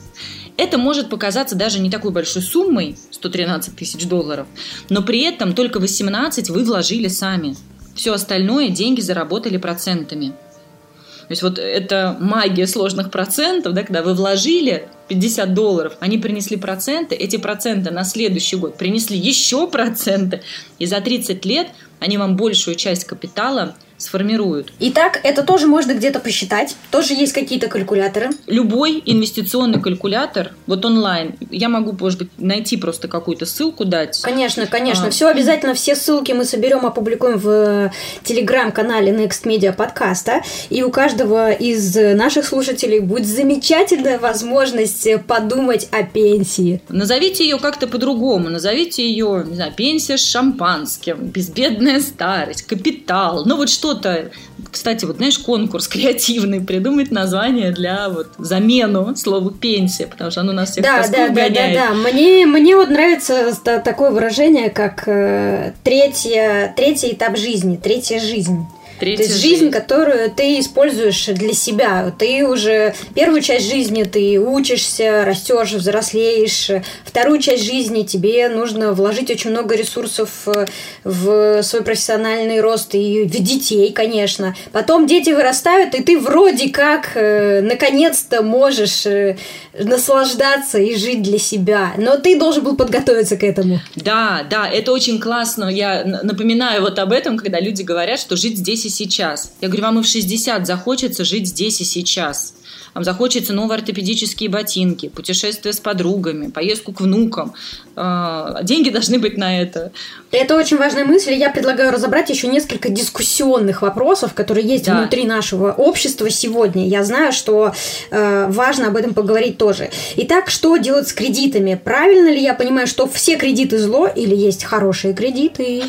Это может показаться даже не такой большой суммой, 113 тысяч долларов, но при этом только 18 вы вложили сами. Все остальное деньги заработали процентами. То есть вот это магия сложных процентов, да, когда вы вложили 50 долларов, они принесли проценты, эти проценты на следующий год принесли еще проценты, и за 30 лет они вам большую часть капитала сформируют. Итак, это тоже можно где-то посчитать. Тоже есть какие-то калькуляторы. Любой инвестиционный калькулятор, вот онлайн, я могу, может быть, найти просто какую-то ссылку дать. Конечно, конечно. А. Все обязательно, все ссылки мы соберем, опубликуем в э, телеграм-канале Next Media подкаста. И у каждого из наших слушателей будет замечательная возможность подумать о пенсии. Назовите ее как-то по-другому. Назовите ее, не знаю, пенсия с шампанским, безбедная старость, капитал. Ну вот что что-то, кстати, вот знаешь, конкурс креативный, придумать название для вот замену слову пенсия, потому что оно нас всех да, да, да, да, да, Мне, мне вот нравится такое выражение, как э, третья, третий этап жизни, третья жизнь. Третья То есть жизнь, жизнь, которую ты используешь для себя. Ты уже первую часть жизни ты учишься, растешь, взрослеешь. Вторую часть жизни тебе нужно вложить очень много ресурсов э, в свой профессиональный рост и в детей, конечно. Потом дети вырастают, и ты вроде как э, наконец-то можешь э, наслаждаться и жить для себя. Но ты должен был подготовиться к этому. Да, да, это очень классно. Я напоминаю вот об этом, когда люди говорят, что жить здесь и сейчас. Я говорю, вам и в 60 захочется жить здесь и сейчас. Вам захочется новые ортопедические ботинки, путешествие с подругами, поездку к внукам. А, деньги должны быть на это. Это очень важная мысль. Я предлагаю разобрать еще несколько дискуссионных вопросов, которые есть да. внутри нашего общества сегодня. Я знаю, что э, важно об этом поговорить тоже. Итак, что делать с кредитами? Правильно ли я понимаю, что все кредиты зло или есть хорошие кредиты?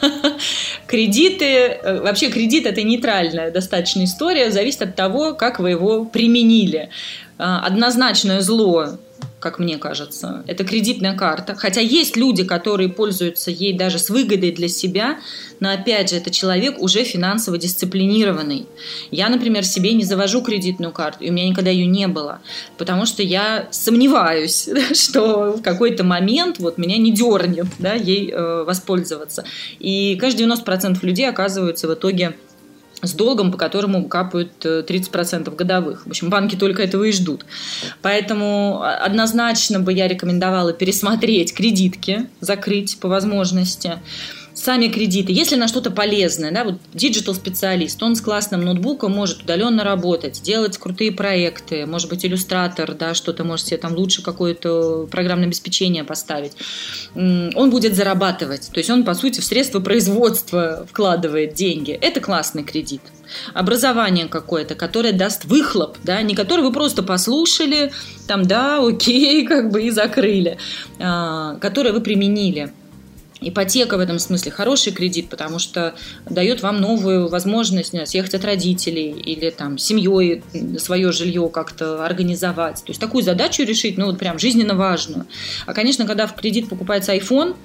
Кредиты, э, вообще кредит это нейтральная достаточно история, зависит от того, как вы его применили. А, однозначное зло как мне кажется. Это кредитная карта. Хотя есть люди, которые пользуются ей даже с выгодой для себя, но опять же, это человек уже финансово дисциплинированный. Я, например, себе не завожу кредитную карту, и у меня никогда ее не было, потому что я сомневаюсь, что в какой-то момент вот меня не дернет да, ей э, воспользоваться. И, конечно, 90% людей оказываются в итоге с долгом, по которому капают 30% э, годовых. В общем, банки только этого и ждут. Поэтому а, однозначно бы я рекомендовала пересмотреть кредитки, закрыть по возможности сами кредиты, если на что-то полезное, да, вот digital специалист, он с классным ноутбуком может удаленно работать, делать крутые проекты, может быть, иллюстратор, да, что-то может себе там лучше какое-то программное обеспечение поставить. Он будет зарабатывать, то есть он, по сути, в средства производства вкладывает деньги. Это классный кредит образование какое-то, которое даст выхлоп, да, не которое вы просто послушали, там, да, окей, как бы и закрыли, а, которое вы применили. Ипотека в этом смысле хороший кредит, потому что дает вам новую возможность съехать от родителей или там семьей свое жилье как-то организовать. То есть такую задачу решить, ну вот прям жизненно важную. А, конечно, когда в кредит покупается iPhone,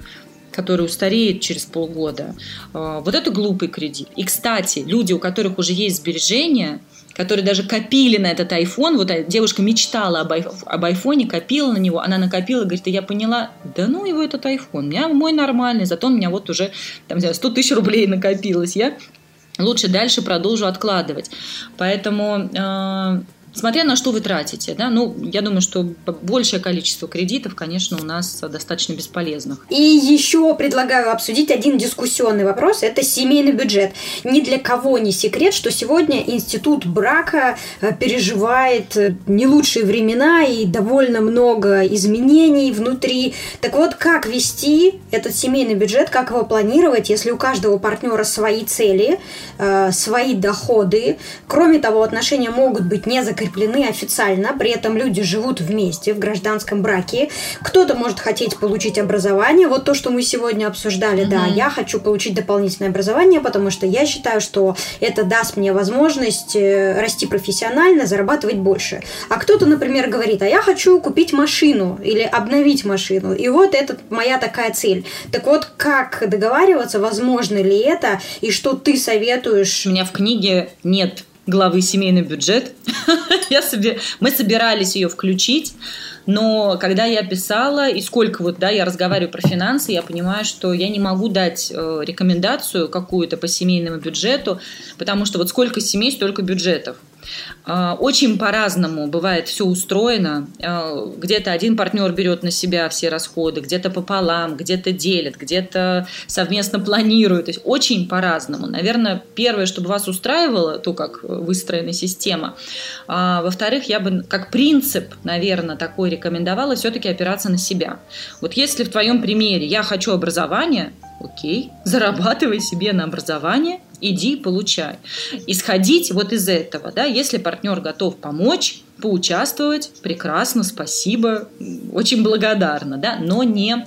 который устареет через полгода, э, вот это глупый кредит. И, кстати, люди, у которых уже есть сбережения, которые даже копили на этот iPhone. Вот девушка мечтала об, об айфоне, копила на него, она накопила, говорит, и я поняла, да ну его этот iPhone, у меня мой нормальный, зато у меня вот уже там, 100 тысяч рублей накопилось, я лучше дальше продолжу откладывать. Поэтому э, Смотря на что вы тратите, да, ну, я думаю, что большее количество кредитов, конечно, у нас достаточно бесполезных. И еще предлагаю обсудить один дискуссионный вопрос, это семейный бюджет. Ни для кого не секрет, что сегодня институт брака э, переживает э, не лучшие времена и довольно много изменений внутри. Так вот, как вести этот семейный бюджет, как его планировать, если у каждого партнера свои цели, э, свои доходы. Кроме того, отношения могут быть не закреплены закреплены официально, при этом люди живут вместе в гражданском браке. Кто-то может хотеть получить образование, вот то, что мы сегодня обсуждали, mm-hmm. да, я хочу получить дополнительное образование, потому что я считаю, что это даст мне возможность э, расти профессионально, зарабатывать больше. А кто-то, например, говорит, а я хочу купить машину или обновить машину, и вот это моя такая цель. Так вот, как договариваться, возможно ли это, и что ты советуешь? У меня в книге нет главы семейный бюджет. я себе, мы собирались ее включить, но когда я писала, и сколько вот, да, я разговариваю про финансы, я понимаю, что я не могу дать э, рекомендацию какую-то по семейному бюджету, потому что вот сколько семей, столько бюджетов. А, очень по-разному бывает все устроено. А, где-то один партнер берет на себя все расходы, где-то пополам, где-то делит, где-то совместно планирует. То есть очень по-разному. Наверное, первое, чтобы вас устраивало, то, как выстроена система. А, во-вторых, я бы как принцип, наверное, такой рекомендовала все-таки опираться на себя. Вот если в твоем примере я хочу образование, окей, зарабатывай себе на образование, иди получай. Исходить вот из этого, да, если партнер готов помочь, поучаствовать, прекрасно, спасибо, очень благодарна, да, но не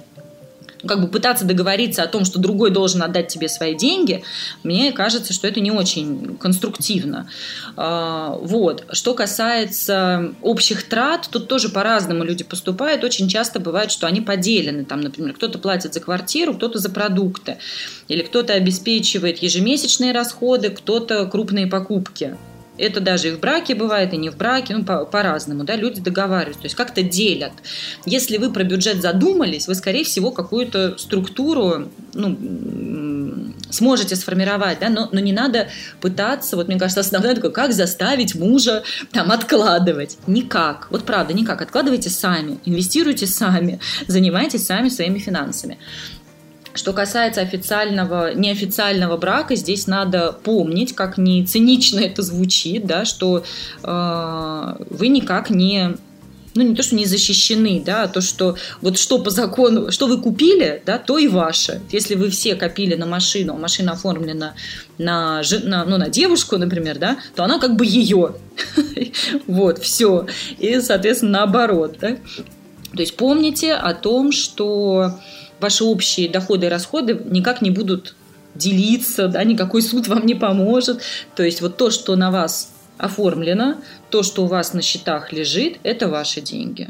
как бы пытаться договориться о том, что другой должен отдать тебе свои деньги, мне кажется, что это не очень конструктивно. А, вот. Что касается общих трат, тут тоже по-разному люди поступают. Очень часто бывает, что они поделены. Там, например, кто-то платит за квартиру, кто-то за продукты. Или кто-то обеспечивает ежемесячные расходы, кто-то крупные покупки. Это даже и в браке бывает, и не в браке, ну, по- по-разному, да, люди договариваются, то есть как-то делят. Если вы про бюджет задумались, вы, скорее всего, какую-то структуру, ну, сможете сформировать, да, но, но не надо пытаться, вот мне кажется, основное такое, как заставить мужа там откладывать. Никак, вот правда, никак. Откладывайте сами, инвестируйте сами, занимайтесь сами своими финансами. Что касается официального, неофициального брака, здесь надо помнить, как не цинично это звучит, да, что э, вы никак не ну, не то, что не защищены, да, а то, что вот что по закону, что вы купили, да, то и ваше. Если вы все копили на машину, а машина оформлена на, на, ну, на девушку, например, да, то она как бы ее. Вот, все. И, соответственно, наоборот, да. То есть помните о том, что ваши общие доходы и расходы никак не будут делиться, да, никакой суд вам не поможет. То есть вот то, что на вас оформлено, то, что у вас на счетах лежит, это ваши деньги.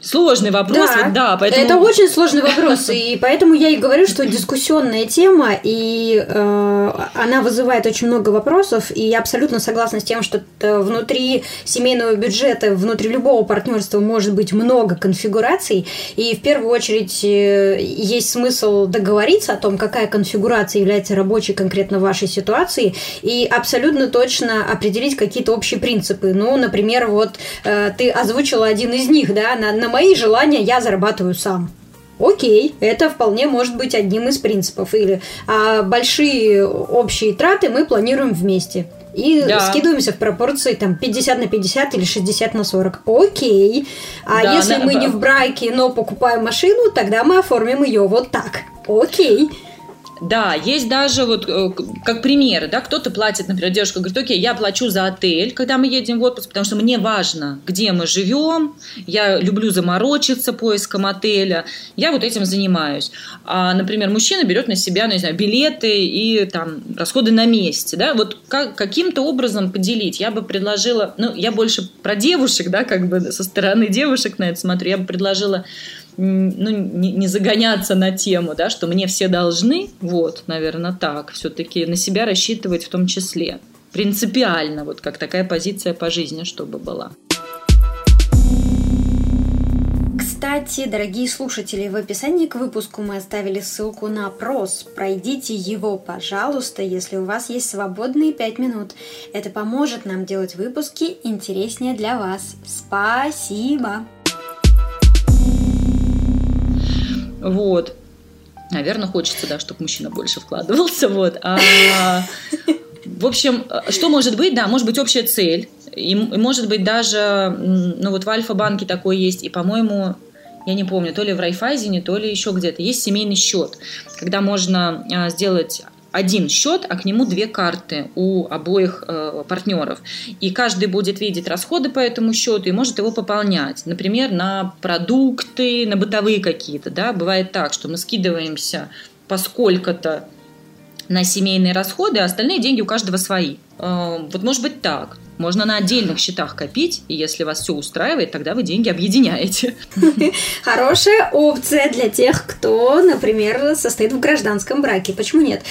Сложный вопрос, да, вот, да поэтому... Это очень сложный вопрос, и поэтому я и говорю, что дискуссионная тема, и э, она вызывает очень много вопросов, и я абсолютно согласна с тем, что внутри семейного бюджета, внутри любого партнерства может быть много конфигураций, и в первую очередь э, есть смысл договориться о том, какая конфигурация является рабочей конкретно в вашей ситуации, и абсолютно точно определить какие-то общие принципы. Ну, например, вот э, ты озвучила один из них, да, на, на мои желания я зарабатываю сам. Окей, это вполне может быть одним из принципов. Или а большие общие траты мы планируем вместе. И да. скидываемся в пропорции там 50 на 50 или 60 на 40. Окей. А да, если да, мы да. не в браке, но покупаем машину, тогда мы оформим ее вот так. Окей. Да, есть даже вот э, как примеры, да, кто-то платит, например, девушка говорит, окей, я плачу за отель, когда мы едем в отпуск, потому что мне важно, где мы живем, я люблю заморочиться поиском отеля, я вот этим занимаюсь. А, например, мужчина берет на себя, ну, не знаю, билеты и там расходы на месте, да, вот как, каким-то образом поделить. Я бы предложила, ну, я больше про девушек, да, как бы со стороны девушек на это смотрю, я бы предложила ну, не, не загоняться на тему, да, что мне все должны, вот, наверное, так, все-таки на себя рассчитывать в том числе. Принципиально, вот как такая позиция по жизни, чтобы была. Кстати, дорогие слушатели, в описании к выпуску мы оставили ссылку на опрос. Пройдите его, пожалуйста, если у вас есть свободные 5 минут. Это поможет нам делать выпуски интереснее для вас. Спасибо! Вот. Наверное, хочется, да, чтобы мужчина больше вкладывался. Вот. А, в общем, что может быть? Да, может быть общая цель. И, может быть даже, ну вот в Альфа-банке такой есть, и, по-моему, я не помню, то ли в Райфайзене, то ли еще где-то, есть семейный счет, когда можно а, сделать один счет, а к нему две карты у обоих э, партнеров. И каждый будет видеть расходы по этому счету и может его пополнять. Например, на продукты, на бытовые какие-то. Да? Бывает так, что мы скидываемся по сколько-то на семейные расходы, а остальные деньги у каждого свои. Э, вот может быть так. Можно на отдельных счетах копить, и если вас все устраивает, тогда вы деньги объединяете. Хорошая опция для тех, кто, например, состоит в гражданском браке. Почему нет?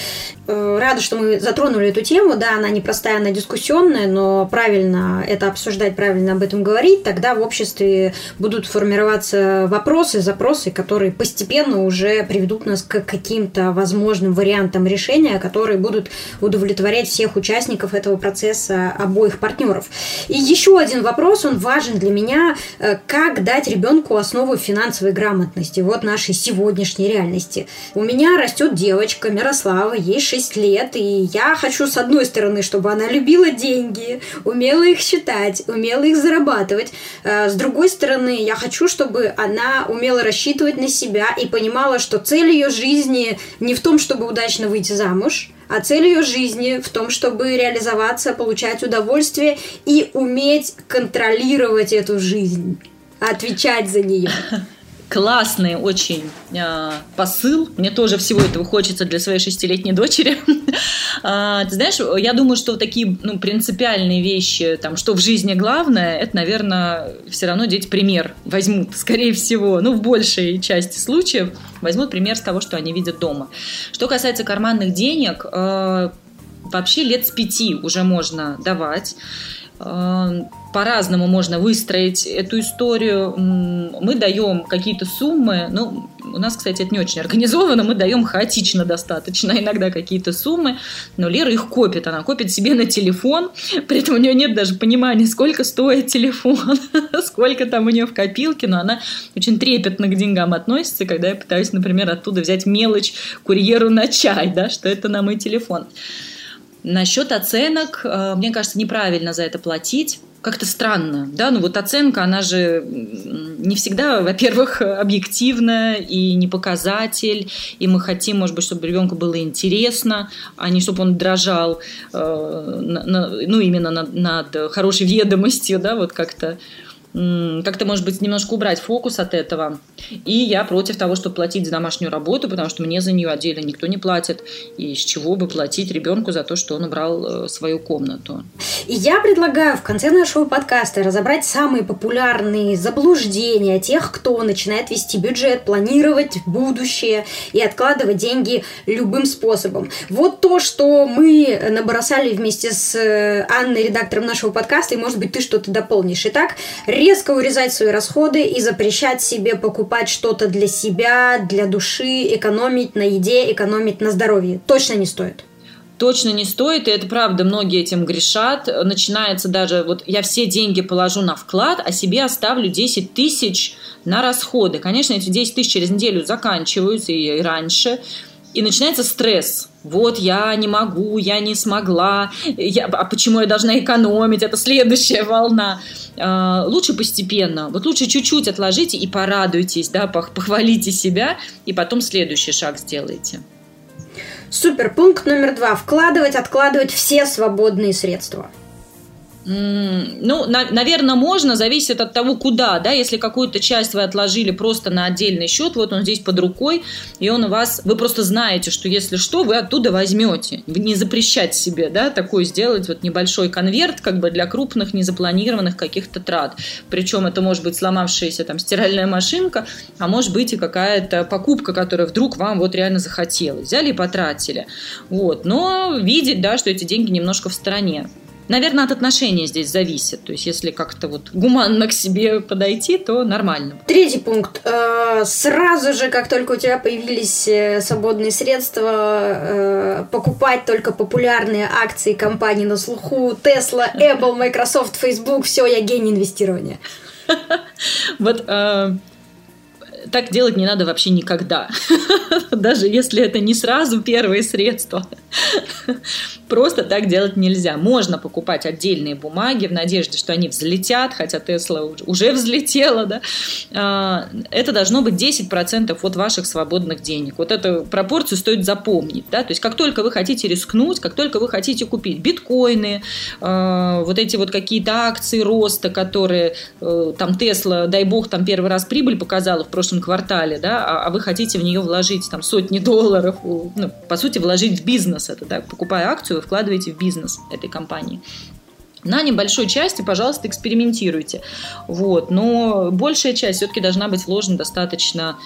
Э, рада, что мы затронули эту тему. Да, она непростая, она дискуссионная, но правильно это обсуждать, правильно об этом говорить. Тогда в обществе будут формироваться вопросы, запросы, которые постепенно уже приведут нас к каким-то возможным вариантам решения, которые будут удовлетворять всех участников этого процесса обоих партнеров партнеров. И еще один вопрос, он важен для меня, э, как дать ребенку основу финансовой грамотности, вот нашей сегодняшней реальности. У меня растет девочка Мирослава, ей 6 лет, и я хочу, с одной стороны, чтобы она любила деньги, умела их считать, умела их зарабатывать. Э, с другой стороны, я хочу, чтобы она умела рассчитывать на себя и понимала, что цель ее жизни не в том, чтобы удачно выйти замуж, а цель ее жизни в том, чтобы реализоваться, получать удовольствие и уметь контролировать эту жизнь, отвечать за нее классный очень э, посыл. Мне тоже всего этого хочется для своей шестилетней дочери. а, ты знаешь, я думаю, что такие ну, принципиальные вещи, там, что в жизни главное, это, наверное, все равно дети пример возьмут, скорее всего, ну, в большей части случаев возьмут пример с того, что они видят дома. Что касается карманных денег, э, вообще лет с пяти уже можно давать. Э, по-разному можно выстроить эту историю. Мы даем какие-то суммы, ну, у нас, кстати, это не очень организовано, мы даем хаотично достаточно иногда какие-то суммы, но Лера их копит, она копит себе на телефон, при этом у нее нет даже понимания, сколько стоит телефон, сколько там у нее в копилке, но она очень трепетно к деньгам относится, когда я пытаюсь, например, оттуда взять мелочь курьеру на чай, да, что это на мой телефон. Насчет оценок, э, мне кажется, неправильно за это платить. Как-то странно, да, ну вот оценка, она же не всегда, во-первых, объективная и не показатель, и мы хотим, может быть, чтобы ребенку было интересно, а не чтобы он дрожал, э, ну именно над, над хорошей ведомостью, да, вот как-то как-то, может быть, немножко убрать фокус от этого. И я против того, чтобы платить за домашнюю работу, потому что мне за нее отдельно никто не платит. И с чего бы платить ребенку за то, что он убрал э, свою комнату. И я предлагаю в конце нашего подкаста разобрать самые популярные заблуждения тех, кто начинает вести бюджет, планировать будущее и откладывать деньги любым способом. Вот то, что мы набросали вместе с э, Анной, редактором нашего подкаста, и, может быть, ты что-то дополнишь. Итак, резко урезать свои расходы и запрещать себе покупать что-то для себя, для души, экономить на еде, экономить на здоровье. Точно не стоит точно не стоит, и это правда, многие этим грешат. Начинается даже, вот я все деньги положу на вклад, а себе оставлю 10 тысяч на расходы. Конечно, эти 10 тысяч через неделю заканчиваются и раньше, и начинается стресс. Вот я не могу, я не смогла, я, а почему я должна экономить? Это следующая волна. Э, лучше постепенно, вот лучше чуть-чуть отложите и порадуйтесь, да, похвалите себя, и потом следующий шаг сделайте. Супер. Пункт номер два. Вкладывать, откладывать все свободные средства. Ну, на, наверное, можно, зависит от того, куда, да, если какую-то часть вы отложили просто на отдельный счет, вот он здесь под рукой, и он у вас, вы просто знаете, что если что, вы оттуда возьмете. Не запрещать себе, да, такой сделать вот небольшой конверт, как бы для крупных незапланированных каких-то трат. Причем это может быть сломавшаяся там стиральная машинка, а может быть и какая-то покупка, которая вдруг вам вот реально захотелось. Взяли и потратили. Вот. Но видеть, да, что эти деньги немножко в стороне. Наверное, от отношения здесь зависит. То есть, если как-то вот гуманно к себе подойти, то нормально. Третий пункт. Э, сразу же, как только у тебя появились э, свободные средства, э, покупать только популярные акции компаний на слуху. Tesla, Apple, Microsoft, Facebook. Все, я гений инвестирования. Вот так делать не надо вообще никогда. Даже если это не сразу первые средства. Просто так делать нельзя. Можно покупать отдельные бумаги в надежде, что они взлетят, хотя Тесла уже взлетела, да. А, это должно быть 10% от ваших свободных денег. Вот эту пропорцию стоит запомнить, да. То есть как только вы хотите рискнуть, как только вы хотите купить биткоины, а, вот эти вот какие-то акции роста, которые э, там Тесла, дай бог, там первый раз прибыль показала в прошлом квартале, да, а, а вы хотите в нее вложить там сотни долларов, ну, по сути, вложить в бизнес это, да, покупая акцию, вы вкладываете в бизнес этой компании. На небольшой части, пожалуйста, экспериментируйте. Вот. Но большая часть все-таки должна быть вложена достаточно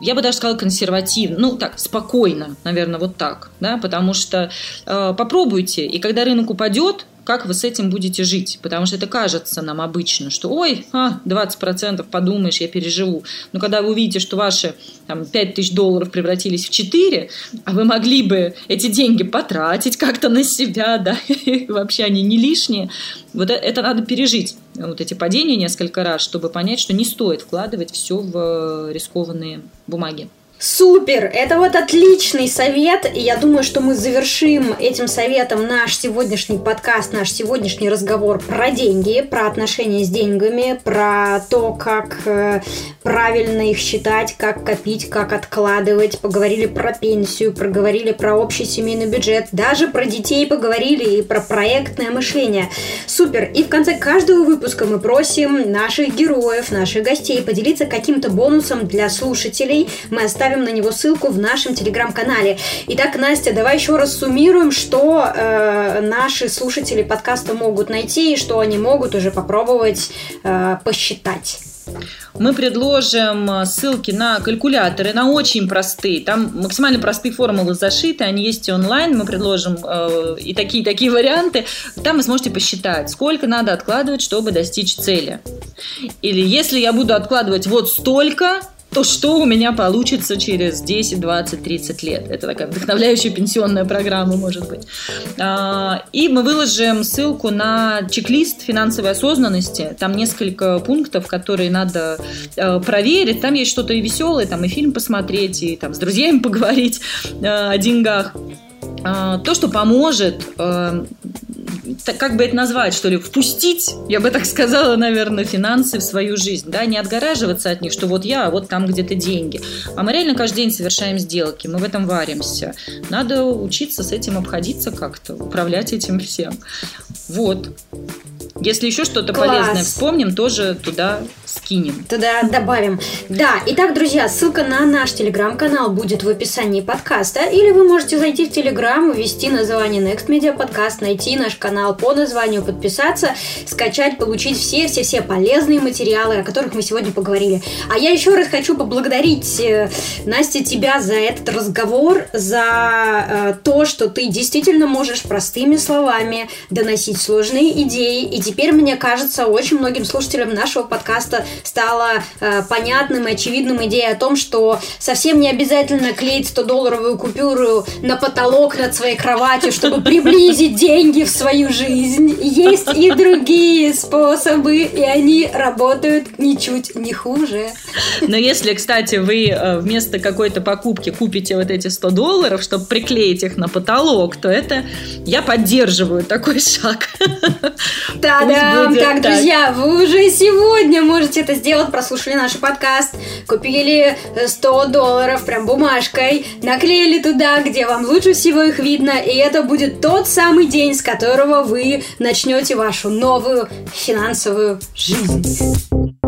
я бы даже сказала консервативно, ну так, спокойно, наверное, вот так, да, потому что э, попробуйте, и когда рынок упадет, как вы с этим будете жить. Потому что это кажется нам обычно, что ой, а, 20% подумаешь, я переживу. Но когда вы увидите, что ваши там, 5 тысяч долларов превратились в 4, а вы могли бы эти деньги потратить как-то на себя, да, вообще они не лишние, вот это надо пережить, вот эти падения несколько раз, чтобы понять, что не стоит вкладывать все в рискованные бумаги. Супер! Это вот отличный совет, и я думаю, что мы завершим этим советом наш сегодняшний подкаст, наш сегодняшний разговор про деньги, про отношения с деньгами, про то, как э, правильно их считать, как копить, как откладывать. Поговорили про пенсию, проговорили про общий семейный бюджет, даже про детей поговорили и про проектное мышление. Супер! И в конце каждого выпуска мы просим наших героев, наших гостей поделиться каким-то бонусом для слушателей. Мы оставим оставим на него ссылку в нашем телеграм-канале. Итак, Настя, давай еще раз суммируем, что э, наши слушатели подкаста могут найти и что они могут уже попробовать э, посчитать. Мы предложим э, ссылки на калькуляторы, на очень простые. Там максимально простые формулы зашиты, они есть и онлайн. Мы предложим э, и такие, такие варианты. Там вы сможете посчитать, сколько надо откладывать, чтобы достичь цели. Или если я буду откладывать вот столько, то что у меня получится через 10, 20, 30 лет. Это такая вдохновляющая пенсионная программа, может быть. А, и мы выложим ссылку на чек-лист финансовой осознанности. Там несколько пунктов, которые надо э, проверить. Там есть что-то и веселое, там и фильм посмотреть, и там с друзьями поговорить э, о деньгах. А, то, что поможет э, как бы это назвать, что ли, впустить, я бы так сказала, наверное, финансы в свою жизнь, да, не отгораживаться от них, что вот я, а вот там где-то деньги. А мы реально каждый день совершаем сделки, мы в этом варимся. Надо учиться с этим обходиться как-то, управлять этим всем. Вот. Если еще что-то полезное вспомним, тоже туда скинем. Туда добавим. Да, итак, друзья, ссылка на наш телеграм-канал будет в описании подкаста, или вы можете зайти в телеграм, ввести название Next Media Podcast, найти наш канал по названию, подписаться, скачать, получить все-все-все полезные материалы, о которых мы сегодня поговорили. А я еще раз хочу поблагодарить, э, Настя, тебя за этот разговор, за э, то, что ты действительно можешь простыми словами доносить сложные идеи, и теперь, мне кажется, очень многим слушателям нашего подкаста стала э, понятным и очевидным идея о том, что совсем не обязательно клеить 100-долларовую купюру на потолок над своей кроватью, чтобы приблизить деньги в свою жизнь. Есть и другие способы, и они работают ничуть не хуже. Но если, кстати, вы э, вместо какой-то покупки купите вот эти 100 долларов, чтобы приклеить их на потолок, то это я поддерживаю такой шаг. Та-дам! Так, так, друзья, вы уже сегодня можете это сделать, прослушали наш подкаст, купили 100 долларов прям бумажкой, наклеили туда, где вам лучше всего их видно, и это будет тот самый день, с которого вы начнете вашу новую финансовую жизнь.